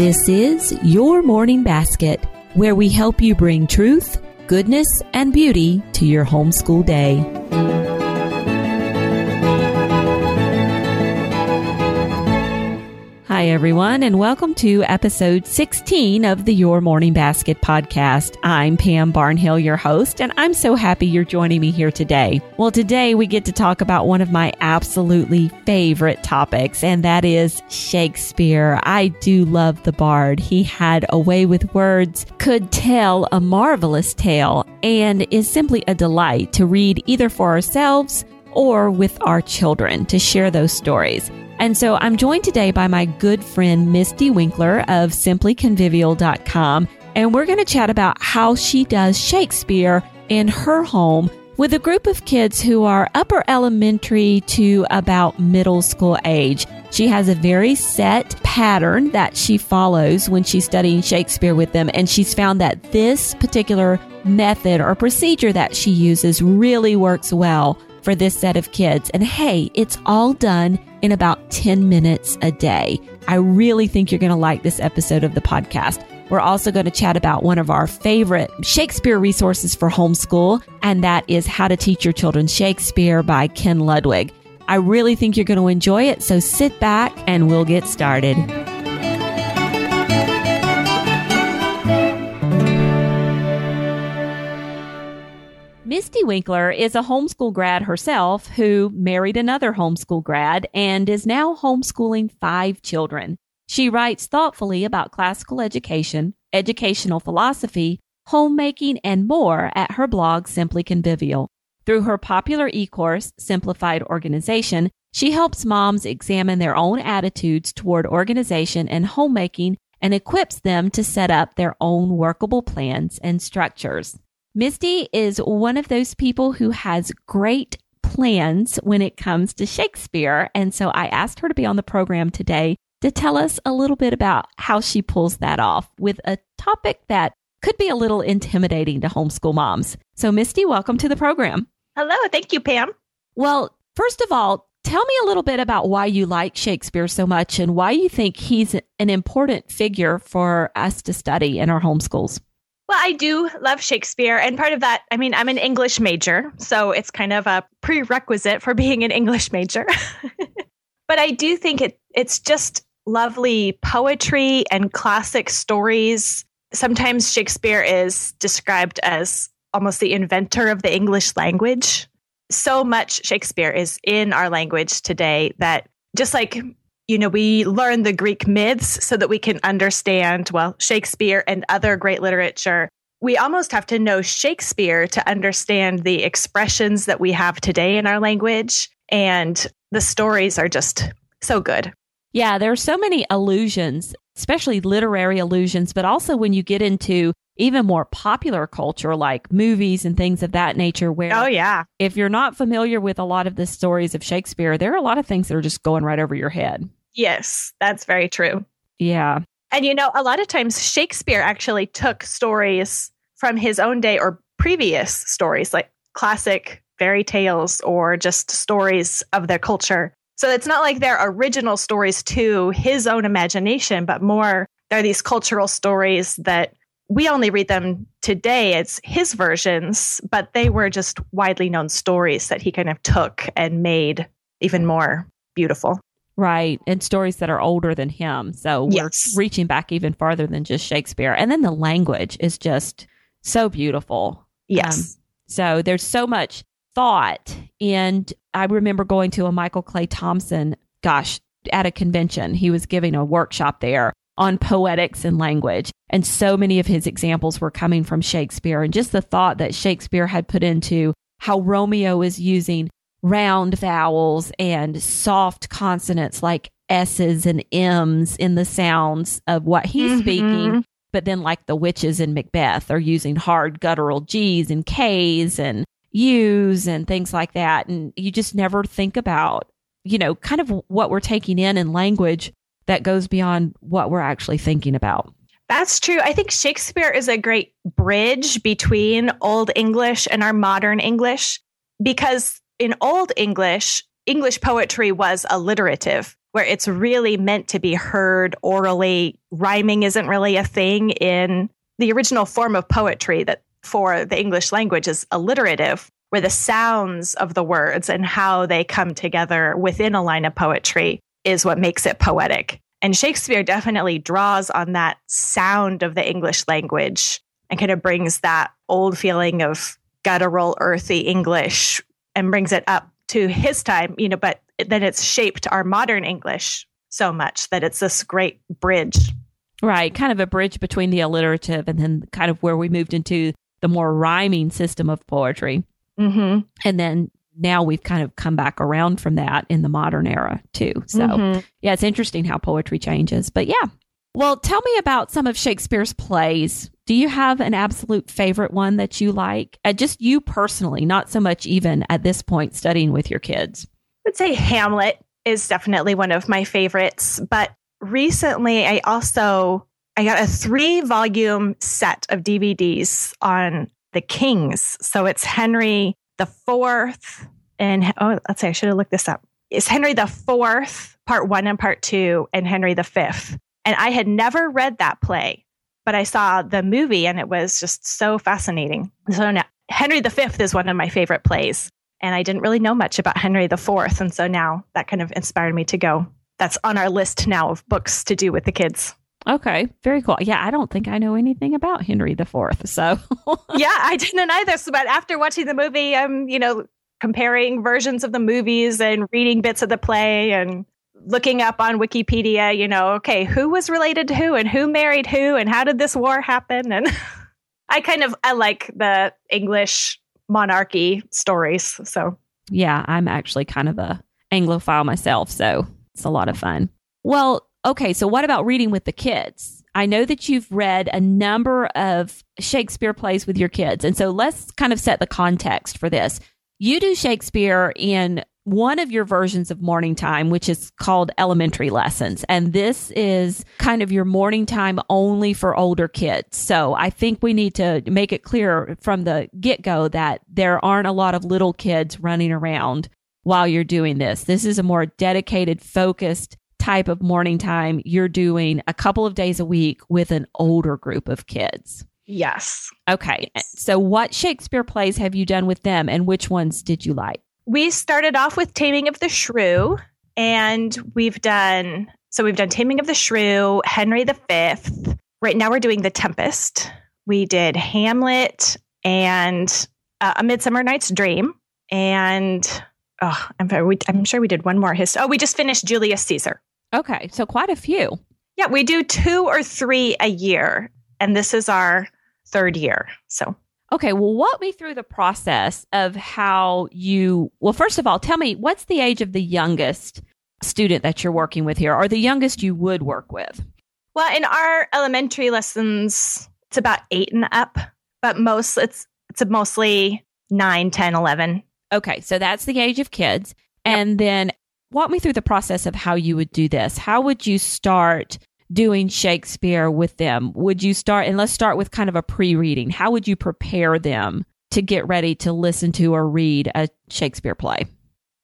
This is Your Morning Basket, where we help you bring truth, goodness, and beauty to your homeschool day. Hi, everyone, and welcome to episode 16 of the Your Morning Basket podcast. I'm Pam Barnhill, your host, and I'm so happy you're joining me here today. Well, today we get to talk about one of my absolutely favorite topics, and that is Shakespeare. I do love the bard. He had a way with words, could tell a marvelous tale, and is simply a delight to read either for ourselves or with our children to share those stories. And so I'm joined today by my good friend Mystie Winckler of simplyconvivial.com. And we're going to chat about how she does Shakespeare in her home with a group of kids who are upper elementary to about middle school age. She has a very set pattern that she follows when she's studying Shakespeare with them. And she's found that this particular method or procedure that she uses really works well for this set of kids. And hey, it's all done in about 10 minutes a day. I really think you're going to like this episode of the podcast. We're also going to chat about one of our favorite Shakespeare resources for homeschool, and that is How to Teach Your Children Shakespeare by Ken Ludwig. I really think you're going to enjoy it, so sit back and we'll get started. Mystie Winckler is a homeschool grad herself who married another homeschool grad and is now homeschooling five children. She writes thoughtfully about classical education, educational philosophy, homemaking, and more at her blog Simply Convivial. Through her popular e-course, Simplified Organization, she helps moms examine their own attitudes toward organization and homemaking and equips them to set up their own workable plans and structures. Mystie is one of those people who has great plans when it comes to Shakespeare. And so I asked her to be on the program today to tell us a little bit about how she pulls that off with a topic that could be a little intimidating to homeschool moms. So, Mystie, welcome to the program. Hello. Thank you, Pam. Well, first of all, tell me a little bit about why you like Shakespeare so much and why you think he's an important figure for us to study in our homeschools. Well, I do love Shakespeare. And part of that, I mean, I'm an English major, so it's kind of a prerequisite for being an English major. but I do think it it's just lovely poetry and classic stories. Sometimes Shakespeare is described as almost the inventor of the English language. So much Shakespeare is in our language today that just like you know, we learn the Greek myths so that we can understand, well, Shakespeare and other great literature. We almost have to know Shakespeare to understand the expressions that we have today in our language. And the stories are just so good. Yeah, there are so many allusions, especially literary allusions, but also when you get into even more popular culture like movies and things of that nature where Oh yeah. If you're not familiar with a lot of the stories of Shakespeare, there are a lot of things that are just going right over your head. Yes, that's very true. Yeah. And you know, a lot of times Shakespeare actually took stories from his own day or previous stories, like classic fairy tales or just stories of their culture. So it's not like they're original stories to his own imagination, but more they're these cultural stories that we only read them today as his versions, but they were just widely known stories that he kind of took and made even more beautiful. Right. And stories that are older than him. So we're Yes. reaching back even farther than just Shakespeare. And then the language is just so beautiful. Yes. Um, so there's so much thought. And I remember going to a Michael Clay Thompson, gosh, at a convention. He was giving a workshop there on poetics and language. And so many of his examples were coming from Shakespeare. And just the thought that Shakespeare had put into how Romeo is using round vowels and soft consonants like S's and M's in the sounds of what he's Mhm. speaking. But then, like the witches in Macbeth, are using hard guttural G's and K's and U's and things like that. And you just never think about, you know, kind of what we're taking in in language that goes beyond what we're actually thinking about. That's true. I think Shakespeare is a great bridge between Old English and our modern English because in Old English, English poetry was alliterative. where it's really meant to be heard orally. Rhyming isn't really a thing in the original form of poetry that for the English language is alliterative, where the sounds of the words and how they come together within a line of poetry is what makes it poetic. And Shakespeare definitely draws on that sound of the English language and kind of brings that old feeling of guttural, earthy English and brings it up to his time, you know, but then it's shaped our modern English so much that it's this great bridge. Right. Kind of a bridge between the alliterative and then kind of where we moved into the more rhyming system of poetry. Mm-hmm. And then now we've kind of come back around from that in the modern era too. So, mm-hmm. yeah, it's interesting how poetry changes. But yeah. Well, tell me about some of Shakespeare's plays. Do you have an absolute favorite one that you like? Uh, just you personally, not so much even at this point studying with your kids. I would say Hamlet is definitely one of my favorites, but recently I also I got a 3 volume set of DVDs on the kings. So it's Henry the fourth, and oh, let's say I should have looked this up. It's Henry the fourth, part one and part two, and Henry the fifth. And I had never read that play, but I saw the movie and it was just so fascinating. So now Henry the fifth is one of my favorite plays. And I didn't really know much about Henry the fourth. And so now that kind of inspired me to go. That's on our list now of books to do with the kids. Okay, very cool. Yeah, I don't think I know anything about Henry the Fourth. So yeah, I didn't either. So, but after watching the movie, I'm you know comparing versions of the movies and reading bits of the play and looking up on Wikipedia. You know, okay, who was related to who and who married who and how did this war happen? And I kind of I like the English monarchy stories. So yeah, I'm actually kind of a Anglophile myself, so it's a lot of fun. Well, Okay, so what about reading with the kids? I know that you've read a number of Shakespeare plays with your kids. And so let's kind of set the context for this. You do Shakespeare in one of your versions of morning time, which is called elementary lessons. And this is kind of your morning time only for older kids. So I think we need to make it clear from the get go that there aren't a lot of little kids running around while you're doing this. This is a more dedicated, focused type of morning time you're doing a couple of days a week with an older group of kids. Yes. Okay. So, what Shakespeare plays have you done with them and which ones did you like? We started off with Taming of the Shrew, and we've done so we've done Taming of the Shrew, Henry V. Right now, we're doing The Tempest. We did Hamlet and uh, A Midsummer Night's Dream. And oh, I'm, we, I'm sure we did one more. His, oh, we just finished Julius Caesar. Okay, so quite a few. Yeah, we do two or three a year, and this is our third year. So, okay, well, walk me through the process of how you. Well, first of all, tell me what's the age of the youngest student that you're working with here, or the youngest you would work with? Well, in our elementary lessons, it's about eight and up, but most it's it's mostly nine, 10, 11. Okay, so that's the age of kids. Yep. And then walk me through the process of how you would do this. How would you start doing Shakespeare with them? Would you start, and let's start with kind of a pre reading. How would you prepare them to get ready to listen to or read a Shakespeare play?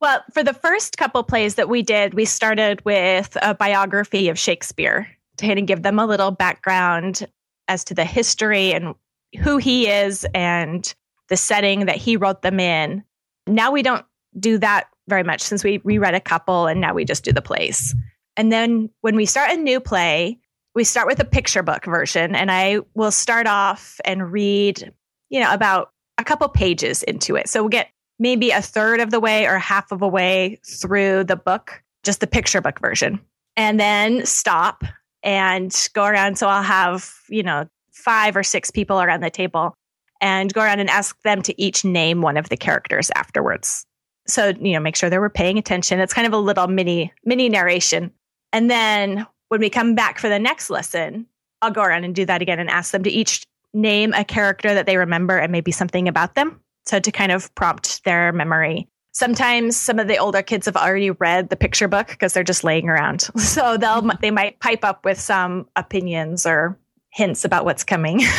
Well, for the first couple plays that we did, we started with a biography of Shakespeare to kind of give them a little background as to the history and who he is and the setting that he wrote them in. Now we don't do that very much since we reread a couple and now we just do the plays. And then when we start a new play, we start with a picture book version and I will start off and read, you know, about a couple pages into it. So we'll get maybe a third of the way or half of a way through the book, just the picture book version. And then stop and go around. So I'll have, you know, five or six people around the table and go around and ask them to each name one of the characters afterwards so you know make sure they were paying attention it's kind of a little mini mini narration and then when we come back for the next lesson i'll go around and do that again and ask them to each name a character that they remember and maybe something about them. So to kind of prompt their memory. Sometimes some of the older kids have already read the picture book because they're just laying around. So they'll mm-hmm. they might pipe up with some opinions or hints about what's coming.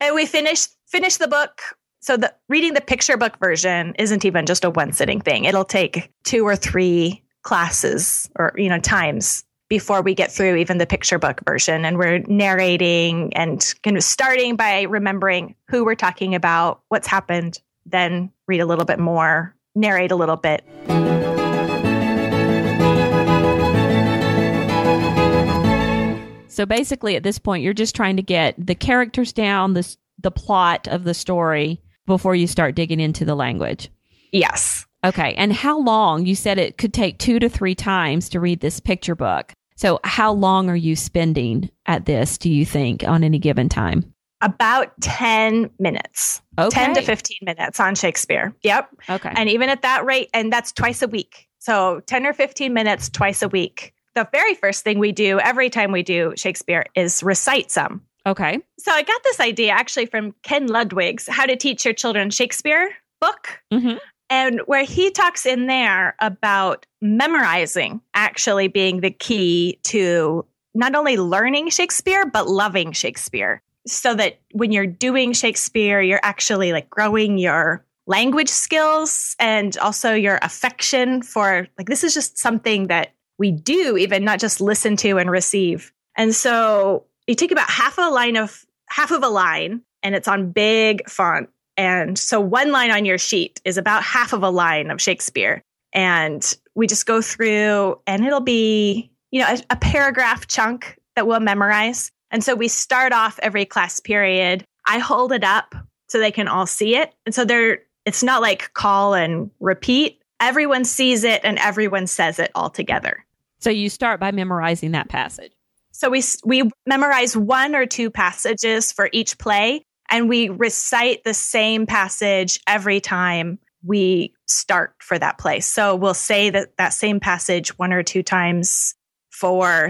And we finish finish the book. So the reading the picture book version isn't even just a one sitting thing. It'll take two or three classes or, you know, times before we get through even the picture book version. And we're narrating and kind of starting by remembering who we're talking about, what's happened, then read a little bit more, narrate a little bit. So basically, at this point, you're just trying to get the characters down, the the plot of the story before you start digging into the language. Yes. Okay. And how long? You said it could take two to three times to read this picture book. So, how long are you spending at this, do you think, on any given time? About 10 minutes. Okay. 10 to 15 minutes on Shakespeare. Yep. Okay. And even at that rate, and that's twice a week. So 10 or 15 minutes twice a week. The very first thing we do every time we do Shakespeare is recite some. okay. So I got this idea actually from Ken Ludwig's How to Teach Your Children Shakespeare book. Mm-hmm. And where he talks in there about memorizing actually being the key to not only learning Shakespeare, but loving Shakespeare. So that when you're doing Shakespeare, you're actually like growing your language skills and also your affection for like, this is just something that we do, even not just listen to and receive. And so you take about half a line of half of a line and it's on big font and so one line on your sheet is about half of a line of Shakespeare. And we just go through and it'll be, you know, a, a, paragraph chunk that we'll memorize. And so we start off every class period. I hold it up so they can all see it. And so they're, it's not like call and repeat. Everyone sees it and everyone says it all together. So you start by memorizing that passage. So we, we memorize one or two passages for each play and we recite the same passage every time we start for that place. So we'll say that that same passage one or two times for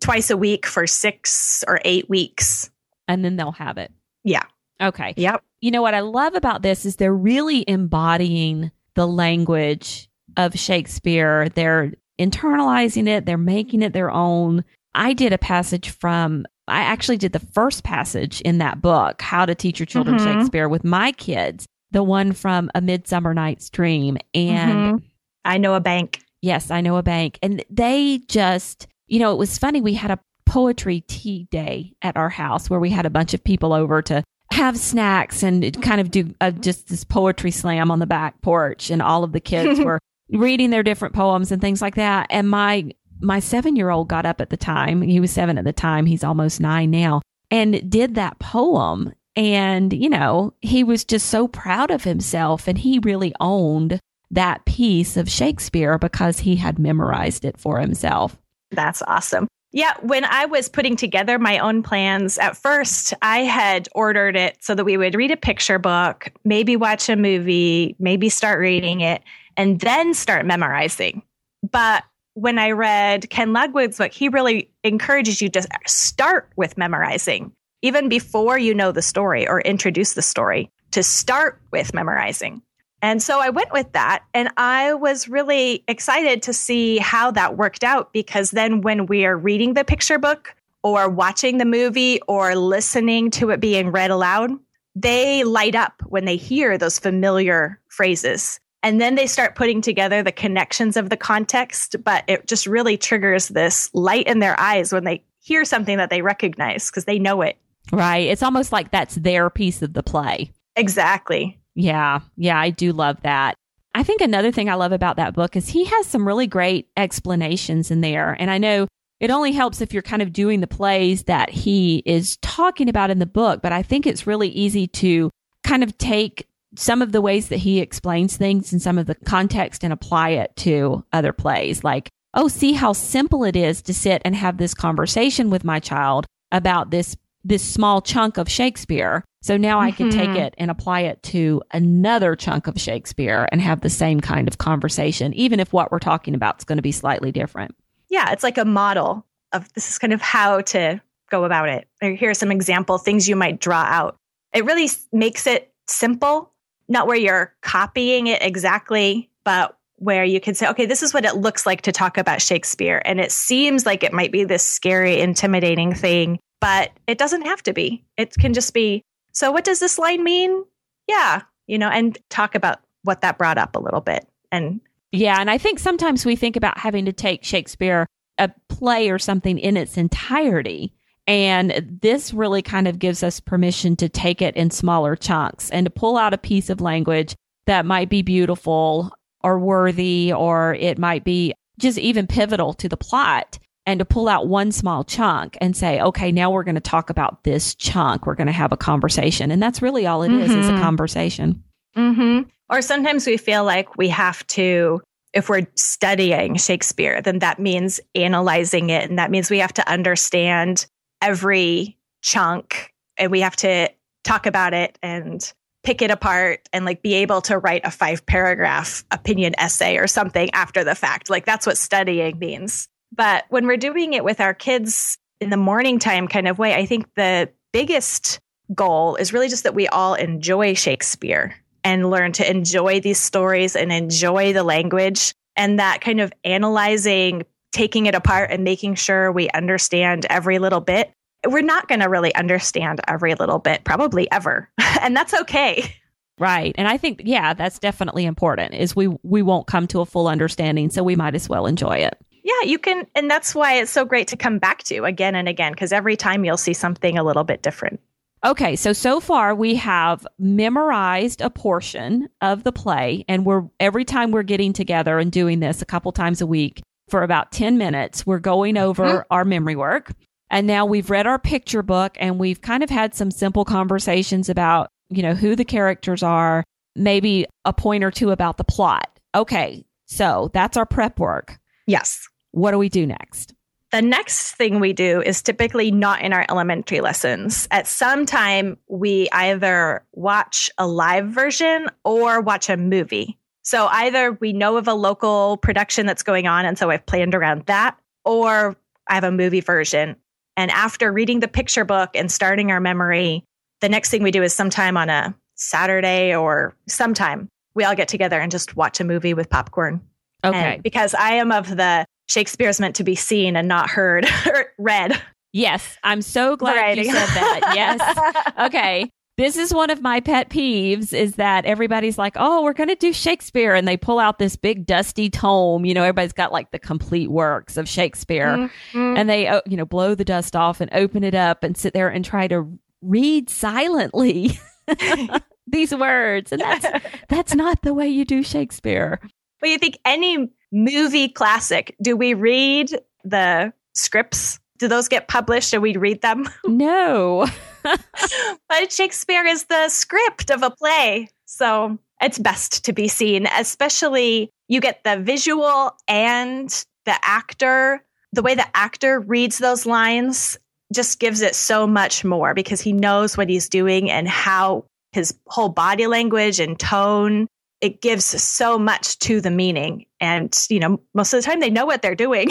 twice a week for six or eight weeks. And then they'll have it. Yeah. Okay. Yep. You know what I love about this is they're really embodying the language of Shakespeare. They're internalizing it, they're making it their own. I did a passage from I actually did the first passage in that book, How to Teach Your Children Mhm. Shakespeare, with my kids, the one from A Midsummer Night's Dream. And Mhm. I know a bank. yes, I know a bank. And they just, you know, it was funny. We had a poetry tea day at our house where we had a bunch of people over to have snacks and kind of do uh, just this poetry slam on the back porch. And all of the kids were reading their different poems and things like that. And my my seven year old got up at the time. He was seven at the time. He's almost nine now and did that poem. And, you know, he was just so proud of himself and he really owned that piece of Shakespeare because he had memorized it for himself. That's awesome. Yeah, when I was putting together my own plans at first, I had ordered it so that we would read a picture book, maybe watch a movie, maybe start reading it, and then start memorizing. But when I read Ken Ludwig's book, he really encourages you to start with memorizing, even before you know the story or introduce the story, to start with memorizing. And so I went with that. And I was really excited to see how that worked out because then when we are reading the picture book or watching the movie or listening to it being read aloud, they light up when they hear those familiar phrases. And then they start putting together the connections of the context, but it just really triggers this light in their eyes when they hear something that they recognize because they know it. Right. It's almost like that's their piece of the play. Exactly. Yeah. Yeah. I do love that. I think another thing I love about that book is he has some really great explanations in there. And I know it only helps if you're kind of doing the plays that he is talking about in the book, but I think it's really easy to kind of take some of the ways that he explains things and some of the context and apply it to other plays. Like, oh, see how simple it is to sit and have this conversation with my child about this this small chunk of Shakespeare. So now I can take Mhm. it and apply it to another chunk of Shakespeare and have the same kind of conversation, even if what we're talking about is going to be slightly different. Yeah, it's like a model of this is kind of how to go about it. Here are some example things you might draw out. It really makes it simple, not where you're copying it exactly, but where you can say, okay, this is what it looks like to talk about Shakespeare. And it seems like it might be this scary, intimidating thing, but it doesn't have to be. It can just be, so what does this line mean? Yeah, you know, and talk about what that brought up a little bit and Yeah. And I think sometimes we think about having to take Shakespeare, a play or something in its entirety. And this really kind of gives us permission to take it in smaller chunks and to pull out a piece of language that might be beautiful or worthy, or it might be just even pivotal to the plot and to pull out one small chunk and say, okay, now we're going to talk about this chunk. We're going to have a conversation. And that's really all it is: mm-hmm. is, a conversation. Mm-hmm. Or sometimes we feel like we have to, if we're studying Shakespeare, then that means analyzing it. And that means we have to understand every chunk and we have to talk about it and pick it apart and like be able to write a five paragraph opinion essay or something after the fact. Like that's what studying means. But when we're doing it with our kids in the morning time kind of way, I think the biggest goal is really just that we all enjoy Shakespeare and learn to enjoy these stories and enjoy the language and that kind of analyzing, taking it apart and making sure we understand every little bit. We're not going to really understand every little bit, probably ever. and that's okay. Right. And I think yeah, that's definitely important is we we won't come to a full understanding, so we might as well enjoy it. Yeah, you can. And that's why it's so great to come back to again and again, because every time you'll see something a little bit different. Okay, so so far we have memorized a portion of the play, and we're every time we're getting together and doing this a couple times a week for about 10 minutes, we're going over mm-hmm. our memory work. And now we've read our picture book and we've kind of had some simple conversations about, you know, who the characters are, maybe a point or two about the plot. Okay, so that's our prep work. Yes. What do we do next? The next thing we do is typically not in our elementary lessons. At some time, we either watch a live version or watch a movie. So either we know of a local production that's going on, and so I've planned around that, or I have a movie version. And after reading the picture book and starting our memory, the next thing we do is sometime on a Saturday or sometime we all get together and just watch a movie with popcorn. Okay. And because I am of the Shakespeare's meant to be seen and not heard or read. Yes, I'm so glad Variety. you said that. Yes. Okay. This is one of my pet peeves is that everybody's like, "Oh, we're going to do Shakespeare." And they pull out this big dusty tome, you know, everybody's got like the complete works of Shakespeare. Mm-hmm. And they uh, you know, blow the dust off and open it up and sit there and try to read silently these words. And that's that's not the way you do Shakespeare. Well, you think any movie classic, do we read the scripts? Do those get published and we read them? No. but Shakespeare is the script of a play. So it's best to be seen, especially you get the visual and the actor. The way the actor reads those lines just gives it so much more because he knows what he's doing and how his whole body language and tone it gives so much to the meaning. And, you know, most of the time they know what they're doing.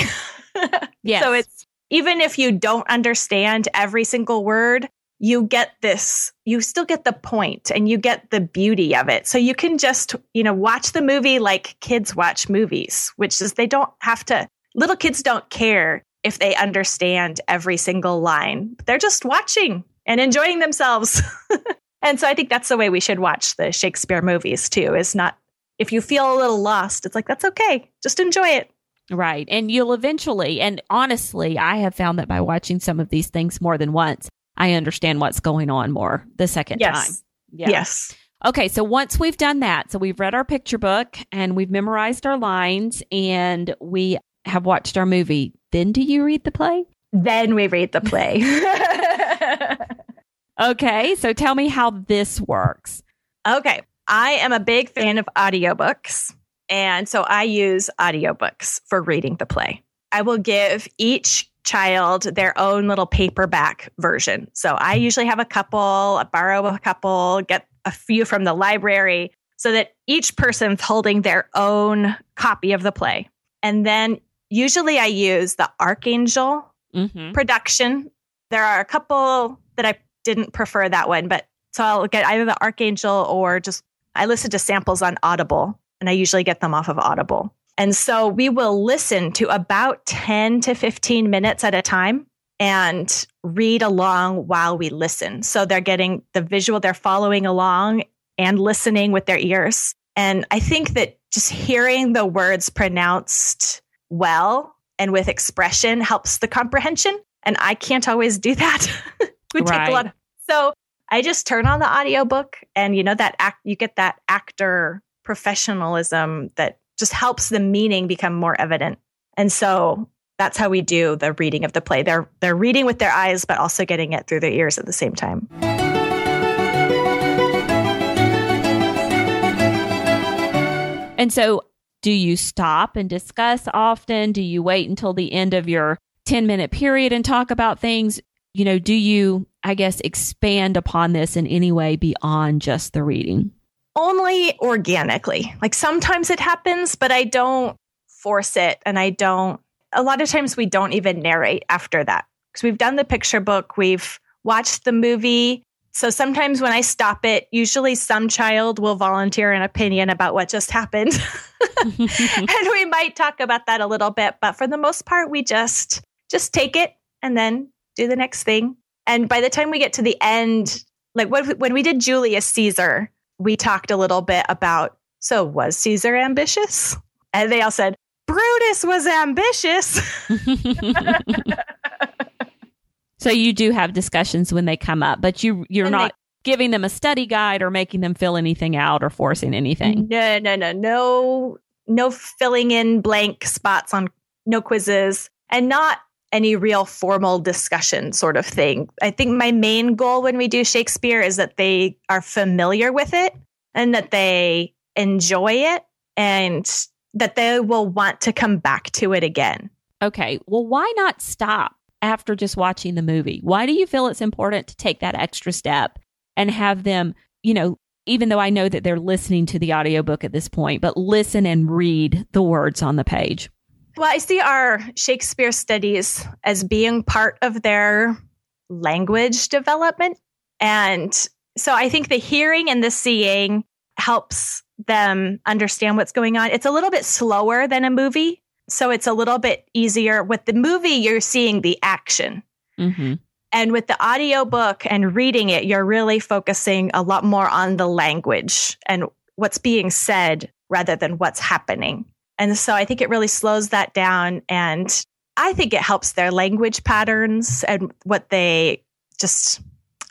yes. So it's even if you don't understand every single word, you get this, you still get the point and you get the beauty of it. So you can just, you know, watch the movie like kids watch movies, which is they don't have to, little kids don't care if they understand every single line. They're just watching and enjoying themselves. And so I think that's the way we should watch the Shakespeare movies too, is not if you feel a little lost, it's like, that's okay. Just enjoy it. Right. And you'll eventually, and honestly, I have found that by watching some of these things more than once, I understand what's going on more the second yes. time. Yeah. Yes. Okay, so once we've done that, so we've read our picture book and we've memorized our lines and we have watched our movie, then do you read the play? Then we read the play. Okay, so tell me how this works. Okay, I am a big fan of audiobooks. And so I use audiobooks for reading the play. I will give each child their own little paperback version. So I usually have a couple, I borrow a couple, get a few from the library so that each person's holding their own copy of the play. And then usually I use the Arkangel mm-hmm. production. There are a couple that I didn't prefer that one, but so I'll get either the Arkangel or just I listen to samples on Audible and I usually get them off of Audible. And so we will listen to about 10 to 15 minutes at a time and read along while we listen. So they're getting the visual, they're following along and listening with their ears. And I think that just hearing the words pronounced well and with expression helps the comprehension. And I can't always do that. would right. take a lot. Of, so I just turn on the audiobook and you know that act you get that actor professionalism that just helps the meaning become more evident. And so that's how we do the reading of the play. They're they're reading with their eyes but also getting it through their ears at the same time. And so do you stop and discuss often? Do you wait until the end of your 10 minute period and talk about things? You know, do you, I guess, expand upon this in any way beyond just the reading? Only organically. Like sometimes it happens, but I don't force it and I don't, a lot of times we don't even narrate after that because we've done the picture book, we've watched the movie, so sometimes when I stop it, usually some child will volunteer an opinion about what just happened. and we might talk about that a little bit, but for the most part we just just take it and then do the next thing. And by the time we get to the end, like when, when we did Julius Caesar, we talked a little bit about so was Caesar ambitious? And they all said Brutus was ambitious. So you do have discussions when they come up, but you you're and not they, giving them a study guide or making them fill anything out or forcing anything. No, no, no, no, no filling in blank spots on no quizzes, and not any real formal discussion sort of thing. I think my main goal when we do Shakespeare is that they are familiar with it and that they enjoy it and that they will want to come back to it again. Okay. Well, why not stop? after just watching the movie? Why do you feel it's important to take that extra step and have them, you know, even though I know that they're listening to the audiobook at this point, but listen and read the words on the page? Well, I see our Shakespeare studies as being part of their language development. And so I think the hearing and the seeing helps them understand what's going on. It's a little bit slower than a movie. So it's a little bit easier. With the movie, you're seeing the action. Mm-hmm. And with the audiobook and reading it, you're really focusing a lot more on the language and what's being said rather than what's happening. And so I think it really slows that down. And I think it helps their language patterns and what they just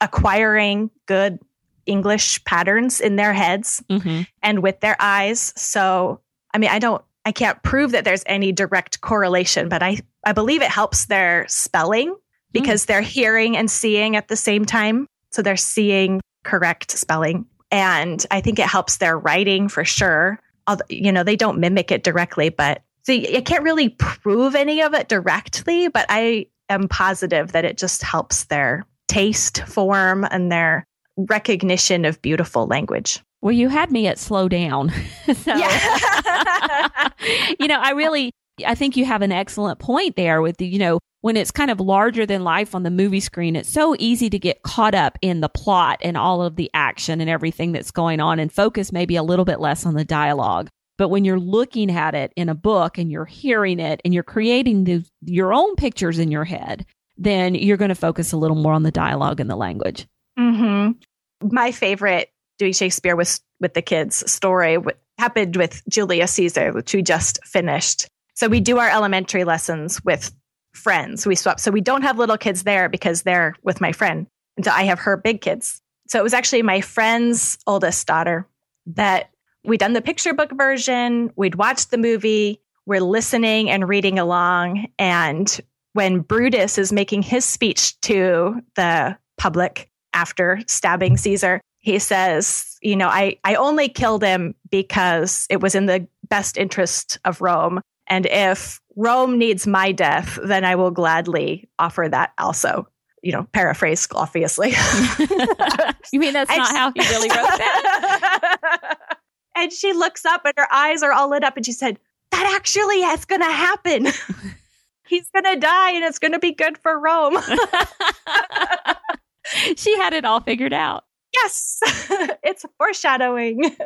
acquiring good English patterns in their heads mm-hmm. and with their eyes. So, I mean, I don't I can't prove that there's any direct correlation, but I, I believe it helps their spelling because mm. they're hearing and seeing at the same time. So they're seeing correct spelling. And I think it helps their writing for sure. You know, they don't mimic it directly, but so I can't really prove any of it directly, but I am positive that it just helps their taste form and their recognition of beautiful language. Well, you had me at slow down. so, you know, I really, I think you have an excellent point there with the, you know, when it's kind of larger than life on the movie screen, it's so easy to get caught up in the plot and all of the action and everything that's going on and focus maybe a little bit less on the dialogue. But when you're looking at it in a book and you're hearing it and you're creating the, your own pictures in your head, then you're going to focus a little more on the dialogue and the language. Mm-hmm. My favorite doing Shakespeare with with the kids story happened with Julius Caesar, which we just finished. So we do our elementary lessons with friends. We swap. So we don't have little kids there because they're with my friend. And so I have her big kids. So it was actually my friend's oldest daughter that we'd done the picture book version. We'd watched the movie. We're listening and reading along. And when Brutus is making his speech to the public after stabbing Caesar, he says, you know, I, I only killed him because it was in the best interest of Rome. And if Rome needs my death, then I will gladly offer that also. You know, paraphrase, obviously. you mean that's not how he really wrote that? and she looks up and her eyes are all lit up and she said, That actually is going to happen. He's going to die and it's going to be good for Rome. she had it all figured out yes, it's foreshadowing.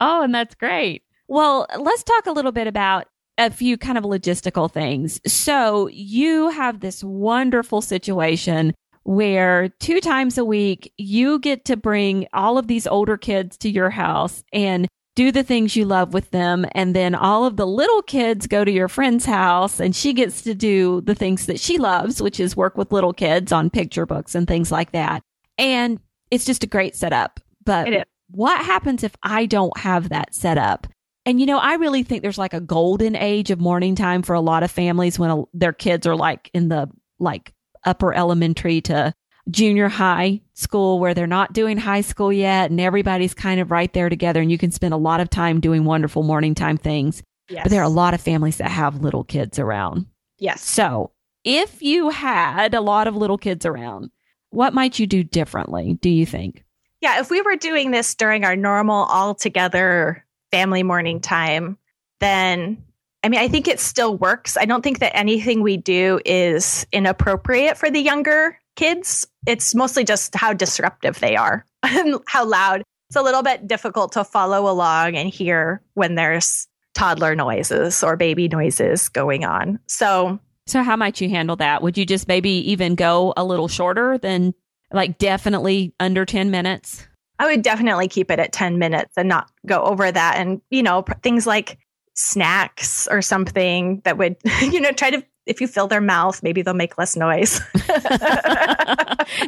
oh, and that's great. Well, let's talk a little bit about a few kind of logistical things. So, you have this wonderful situation where two times a week you get to bring all of these older kids to your house and do the things you love with them. And then all of the little kids go to your friend's house and she gets to do the things that she loves, which is work with little kids on picture books and things like that. And it's just a great setup. But what happens if I don't have that set up? And you know, I really think there's like a golden age of morning time for a lot of families when a, their kids are like in the like upper elementary to junior high school where they're not doing high school yet and everybody's kind of right there together and you can spend a lot of time doing wonderful morning time things. Yes. But there are a lot of families that have little kids around. Yes. So if you had a lot of little kids around, what might you do differently, do you think? Yeah, if we were doing this during our normal all together family morning time, then I mean, I think it still works. I don't think that anything we do is inappropriate for the younger kids. It's mostly just how disruptive they are and how loud. It's a little bit difficult to follow along and hear when there's toddler noises or baby noises going on. So, so how might you handle that? Would you just maybe even go a little shorter than like definitely under 10 minutes? I would definitely keep it at 10 minutes and not go over that. And, you know, things like snacks or something that would, you know, try to if you fill their mouth, maybe they'll make less noise.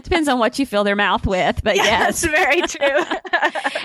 Depends on what you fill their mouth with, but yes, yes. very true.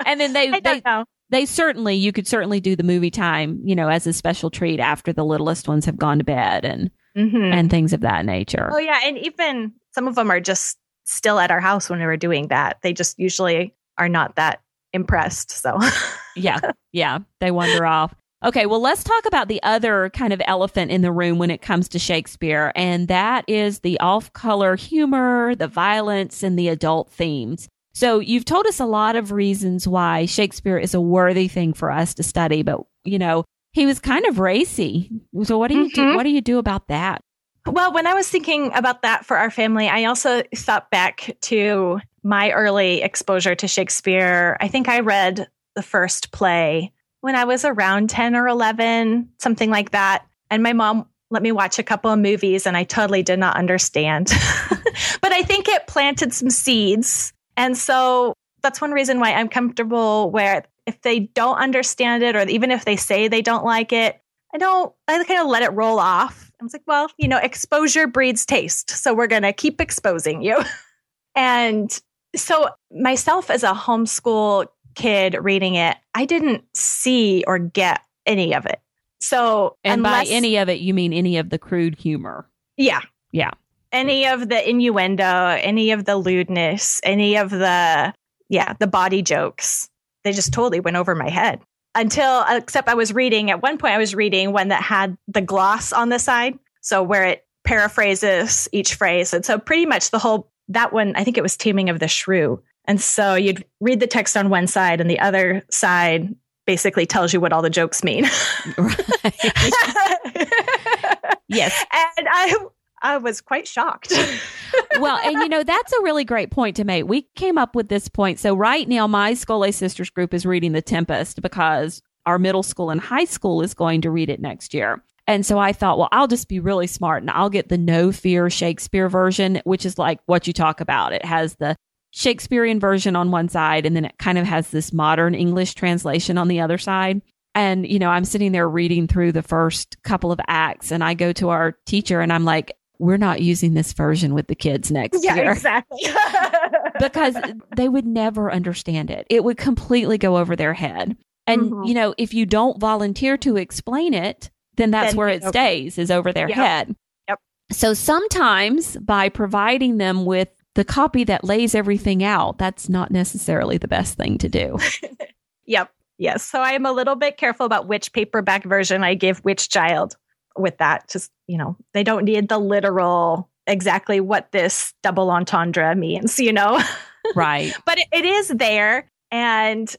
and then they they, they certainly you could certainly do the movie time, you know, as a special treat after the littlest ones have gone to bed and mm-hmm. and things of that nature. Oh yeah, and even some of them are just still at our house when we were doing that. They just usually are not that impressed. So yeah, yeah, they wander off. Okay, well, let's talk about the other kind of elephant in the room when it comes to Shakespeare, and that is the off color humor, the violence, and the adult themes. So, you've told us a lot of reasons why Shakespeare is a worthy thing for us to study, but you know, he was kind of racy. So, what do you mm-hmm. do? What do you do about that? Well, when I was thinking about that for our family, I also thought back to my early exposure to Shakespeare. I think I read the first play when I was around 10 or 11, something like that. And my mom let me watch a couple of movies and I totally did not understand. but I think it planted some seeds. And so that's one reason why I'm comfortable where if they don't understand it or even if they say they don't like it, I don't, I kind of let it roll off. I was like, well, you know, exposure breeds taste. So we're going to keep exposing you. and so myself as a homeschool kid reading it, I didn't see or get any of it. So, and unless, by any of it, you mean any of the crude humor? Yeah. Yeah. Any of the innuendo, any of the lewdness, any of the, yeah, the body jokes. They just totally went over my head until, except I was reading, at one point, I was reading one that had the gloss on the side. So, where it paraphrases each phrase. And so, pretty much the whole, that one, I think it was Taming of the Shrew and so you'd read the text on one side, and the other side basically tells you what all the jokes mean. yes. And I I was quite shocked. well, and you know, that's a really great point to make. We came up with this point. So right now my Schola Sisters group is reading The Tempest because our middle school and high school is going to read it next year. And so I thought, well, I'll just be really smart and I'll get the no fear Shakespeare version, which is like what you talk about. It has the Shakespearean version on one side, and then it kind of has this modern English translation on the other side. And, you know, I'm sitting there reading through the first couple of acts, and I go to our teacher and I'm like, we're not using this version with the kids next yeah, year. Exactly. because they would never understand it. It would completely go over their head. And, mm-hmm. you know, if you don't volunteer to explain it, then that's then, where it okay. stays, is over their yep. head. Yep. So sometimes by providing them with the copy that lays everything out, that's not necessarily the best thing to do. yep. Yes. So I am a little bit careful about which paperback version I give which child with that. Just, you know, they don't need the literal exactly what this double entendre means, you know? Right. but it, it is there and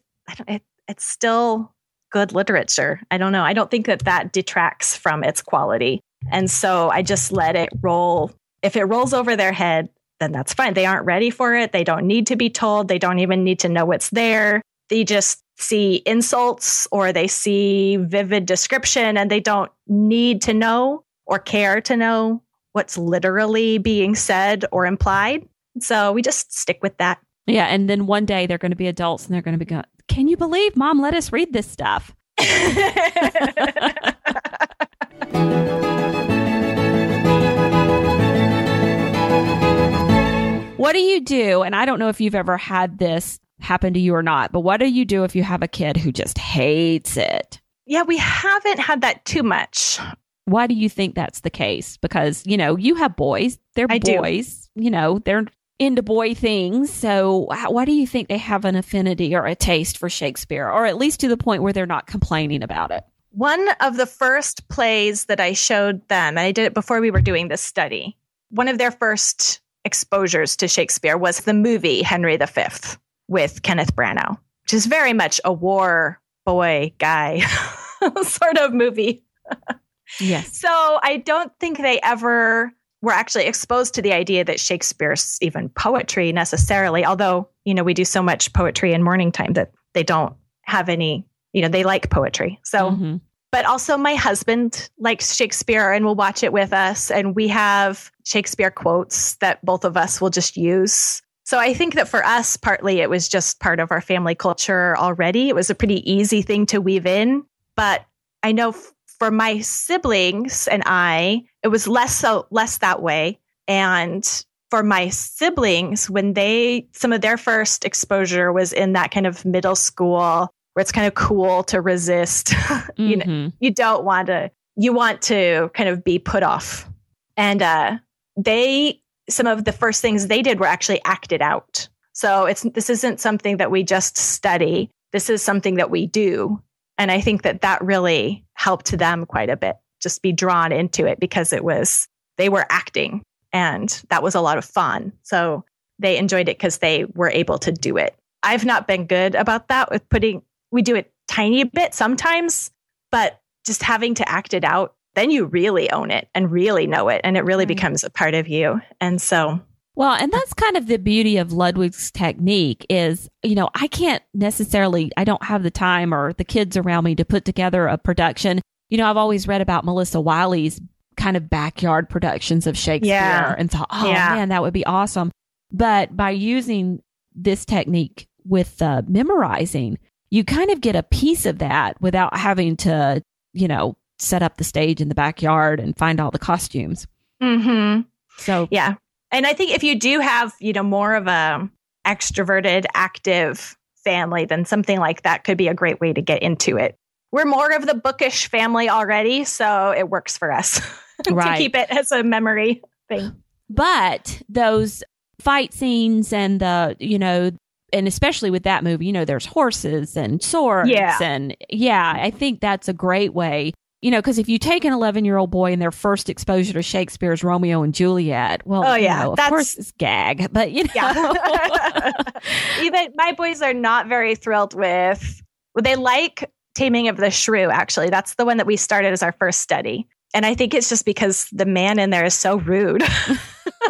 it, it's still good literature. I don't know. I don't think that that detracts from its quality. And so I just let it roll. If it rolls over their head, then that's fine. They aren't ready for it. They don't need to be told. They don't even need to know what's there. They just see insults or they see vivid description and they don't need to know or care to know what's literally being said or implied. So we just stick with that. Yeah. And then one day they're going to be adults and they're going to be can you believe mom let us read this stuff? what do you do? And I don't know if you've ever had this happen to you or not, but what do you do if you have a kid who just hates it? Yeah, we haven't had that too much. Why do you think that's the case? Because, you know, you have boys, they're I do. boys, you know, they're into boy things. So, why do you think they have an affinity or a taste for Shakespeare, or at least to the point where they're not complaining about it? One of the first plays that I showed them, and I did it before we were doing this study, one of their first exposures to Shakespeare was the movie Henry V with Kenneth Branagh, which is very much a war boy guy sort of movie. Yes. So I don't think they ever were actually exposed to the idea that Shakespeare's even poetry necessarily, although, you know, we do so much poetry in morning time that they don't have any, you know, they like poetry. So Mhm. but also my husband likes Shakespeare and will watch it with us. And we have Shakespeare quotes that both of us will just use. So I think that for us, partly it was just part of our family culture already. It was a pretty easy thing to weave in. But I know f- for my siblings and I, it was less so, less that way. And for my siblings, when they, some of their first exposure was in that kind of middle school where it's kind of cool to resist. you know, you don't want to you want to kind of be put off. And uh they some of the first things they did were actually acted out. So it's this isn't something that we just study. This is something that we do and i think that that really helped them quite a bit just be drawn into it because it was they were acting and that was a lot of fun so they enjoyed it because they were able to do it i've not been good about that with putting we do it tiny bit sometimes but just having to act it out, then you really own it and really know it. And it really Right. becomes a part of you. And so, Well, and that's kind of the beauty of Ludwig's technique is, you know, I can't necessarily, I don't have the time or the kids around me to put together a production. You know, I've always read about Melissa Wiley's kind of backyard productions of Shakespeare Yeah. and thought, oh Yeah. man, that would be awesome. But by using this technique with uh, memorizing, you kind of get a piece of that without having to, you know, set up the stage in the backyard and find all the costumes. mhm. So, yeah. And I think if you do have, you know, more of a extroverted, active family, then something like that could be a great way to get into it. We're more of the bookish family already, so it works for us Right. to keep it as a memory thing. but those fight scenes and the you know and especially with that movie you know there's horses and swords Yeah. and yeah i think that's a great way you know because if you take an 11 year old boy and their first exposure to shakespeare's romeo and juliet well Oh, you yeah, know, of course it's gag but you know Yeah. Even my boys are not very thrilled with. Well, they like Taming of the Shrew. Actually, that's the one that we started as our first study, and I think it's just because the man in there is so rude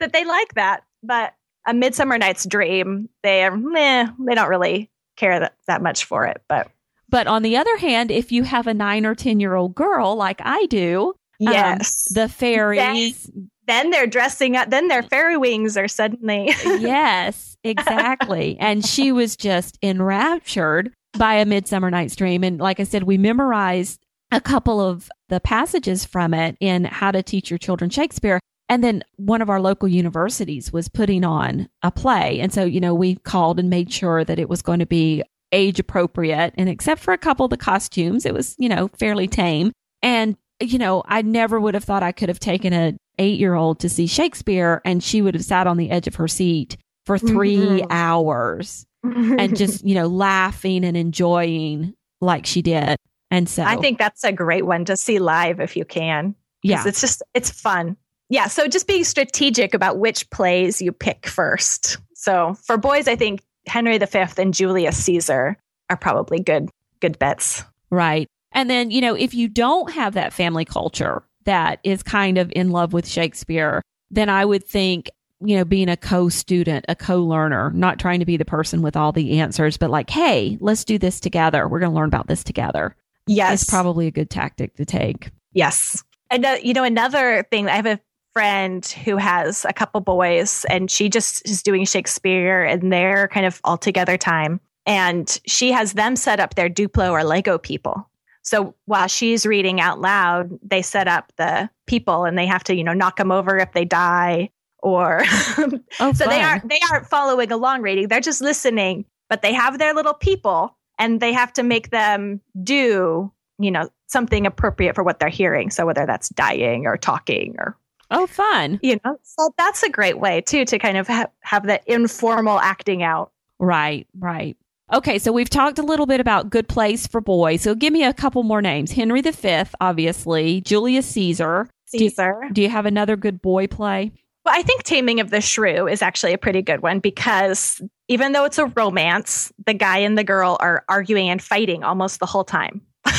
that they like that. But A Midsummer Night's Dream, they are meh. They don't really care that, that much for it. But but on the other hand if you have a nine or ten year old girl like i do um, yes, the fairies then they're dressing up. Then their fairy wings are suddenly. yes, exactly. and she was just enraptured by A Midsummer Night's Dream. And like I said, we memorized a couple of the passages from it in How to Teach Your Children Shakespeare. And then one of our local universities was putting on a play. And so, you know, we called and made sure that it was going to be age appropriate. And except for a couple of the costumes, it was, you know, fairly tame. And, you know, I never would have thought I could have taken a eight year old to see Shakespeare and she would have sat on the edge of her seat for 3 Mhm. hours and just, you know, laughing and enjoying like she did. And so I think that's a great one to see live if you can. yeah. It's just, it's fun. Yeah. So just being strategic about which plays you pick first. So for boys, I think Henry V and Julius Caesar are probably good, good bets. Right. And then, you know, if you don't have that family culture that is kind of in love with Shakespeare, then I would think, you know, being a co student, a co learner, not trying to be the person with all the answers, but like, hey, let's do this together. We're going to learn about this together. Yes. It's probably a good tactic to take. Yes. And, uh, you know, another thing, I have a friend who has a couple boys and she just is doing Shakespeare and they're kind of all together time. And she has them set up their Duplo or Lego people. So while she's reading out loud, they set up the people and they have to, you know, knock them over if they die or oh, so they aren't they aren't following along reading. They're just listening, but they have their little people and they have to make them do, you know, something appropriate for what they're hearing. So whether that's dying or talking or Oh, fun. You know, so that's a great way too to kind of ha- have that informal acting out. Right, right. Okay, so we've talked a little bit about good plays for boys. So give me a couple more names. Henry V, obviously, Julius Caesar. Caesar. Do you, do you have another good boy play? Well, I think Taming of the Shrew is actually a pretty good one because even though it's a romance, the guy and the girl are arguing and fighting almost the whole time.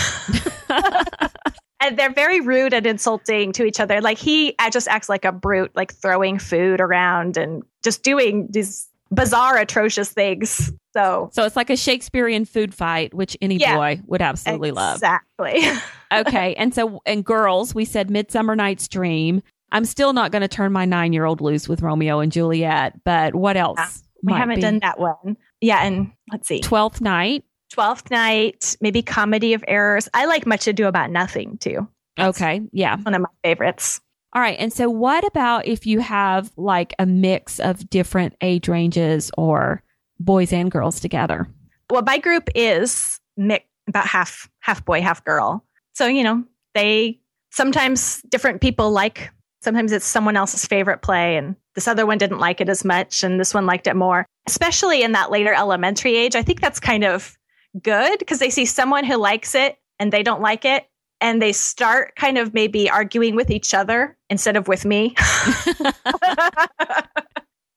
and they're very rude and insulting to each other. Like he just acts like a brute, like throwing food around and just doing these bizarre, atrocious things. So, so it's like a Shakespearean food fight, which any yeah, boy would absolutely exactly. love. Exactly. okay, and so and girls, we said Midsummer Night's Dream. I'm still not going to turn my nine year old loose with Romeo and Juliet, but what else? Yeah, we haven't be? done that one. Yeah, and let's see, Twelfth Night. Twelfth Night, maybe Comedy of Errors. I like Much Ado About Nothing too. That's okay, yeah, one of my favorites. All right, and so what about if you have like a mix of different age ranges or boys and girls together? Well, my group is mix, about half half boy, half girl. So you know, they sometimes different people like. Sometimes it's someone else's favorite play, and this other one didn't like it as much, and this one liked it more. Especially in that later elementary age, I think that's kind of good because they see someone who likes it and they don't like it and they start kind of maybe arguing with each other instead of with me. and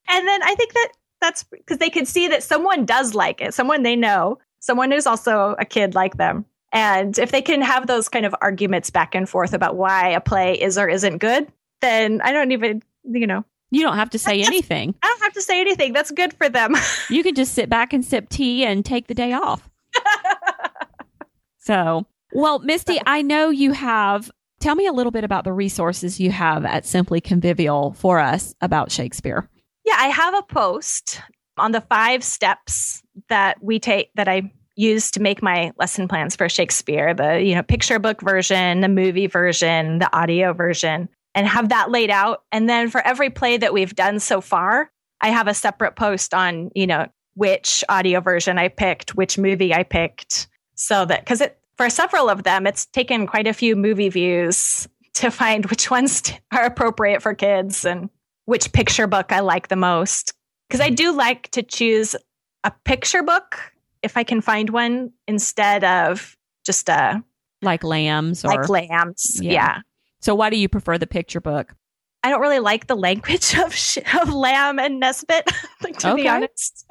then I think that that's because they can see that someone does like it, someone they know, someone who's also a kid like them. And if they can have those kind of arguments back and forth about why a play is or isn't good, then I don't even, you know. You don't have to say anything. I don't have to say anything. That's good for them. you can just sit back and sip tea and take the day off. So, well, Mystie, I know you have. Tell me a little bit about the resources you have at Simply Convivial for us about Shakespeare. Yeah, I have a post on the five steps that we take that I use to make my lesson plans for Shakespeare, the, you know, picture book version, the movie version, the audio version, and have that laid out. And then for every play that we've done so far, I have a separate post on, you know, which audio version I picked, which movie I picked, so that because it for several of them, it's taken quite a few movie views to find which ones are appropriate for kids and which picture book I like the most. Because I do like to choose a picture book if I can find one instead of just a like lambs or like lambs. Yeah. yeah. So why do you prefer the picture book? I don't really like the language of of Lamb and Nesbit, to okay. be honest.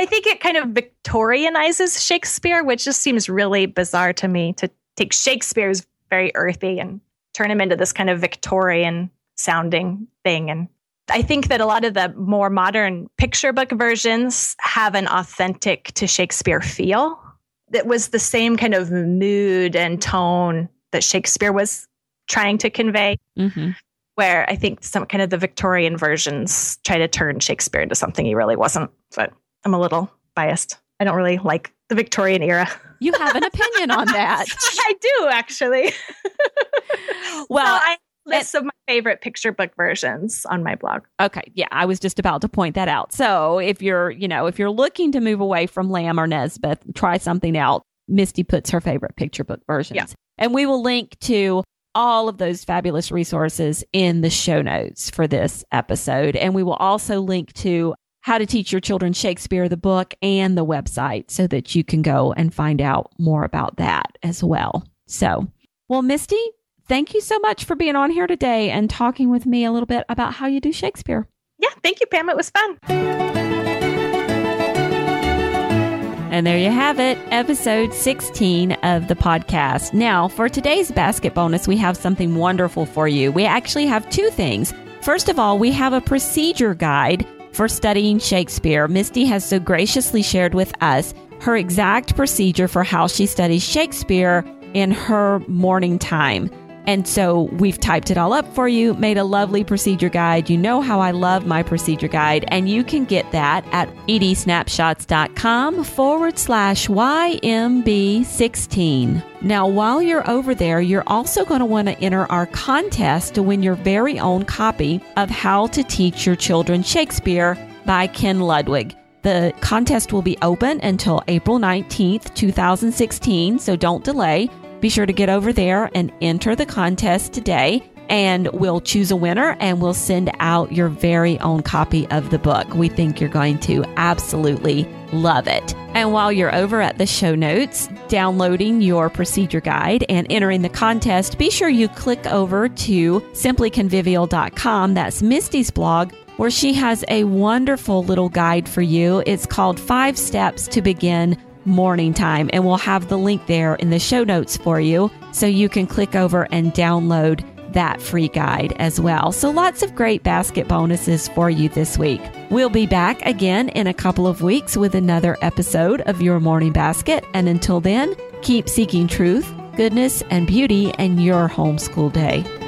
I think it kind of Victorianizes Shakespeare, which just seems really bizarre to me to take Shakespeare's very earthy and turn him into this kind of Victorian sounding thing. And I think that a lot of the more modern picture book versions have an authentic to Shakespeare feel that was the same kind of mood and tone that Shakespeare was trying to convey. Mm-hmm. Where I think some kind of the Victorian versions try to turn Shakespeare into something he really wasn't. But I'm a little biased. I don't really like the Victorian era. You have an opinion on that. I do actually. well, so I list of my favorite picture book versions on my blog. Okay, yeah, I was just about to point that out. So if you're, you know, if you're looking to move away from Lamb or Nesbit, try something else. Mystie puts her favorite picture book versions. Yeah. And we will link to all of those fabulous resources in the show notes for this episode. And we will also link to how to Teach Your Children Shakespeare, the book, and the website so that you can go and find out more about that as well. So, well, Mystie, thank you so much for being on here today and talking with me a little bit about how you do Shakespeare. Yeah, thank you, Pam. It was fun. And there you have it, episode 16 of the podcast. Now, for today's basket bonus, we have something wonderful for you. We actually have two things. First of all, we have a procedure guide for studying Shakespeare, Mystie has so graciously shared with us her exact procedure for how she studies Shakespeare in her morning time. And so we've typed it all up for you, made a lovely procedure guide. You know how I love my procedure guide, and you can get that at edsnapshots.com forward slash YMB16. Now, while you're over there, you're also going to want to enter our contest to win your very own copy of How to Teach Your Children Shakespeare by Ken Ludwig. The contest will be open until April 19th, 2016, so don't delay. Be sure to get over there and enter the contest today, and we'll choose a winner and we'll send out your very own copy of the book. We think you're going to absolutely love it. And while you're over at the show notes, downloading your procedure guide and entering the contest, be sure you click over to simplyconvivial.com. That's Mystie's blog where she has a wonderful little guide for you. It's called Five Steps to Begin morning time. And we'll have the link there in the show notes for you so you can click over and download that free guide as well. So lots of great basket bonuses for you this week. We'll be back again in a couple of weeks with another episode of Your Morning Basket. And until then, keep seeking truth, goodness, and beauty in your homeschool day.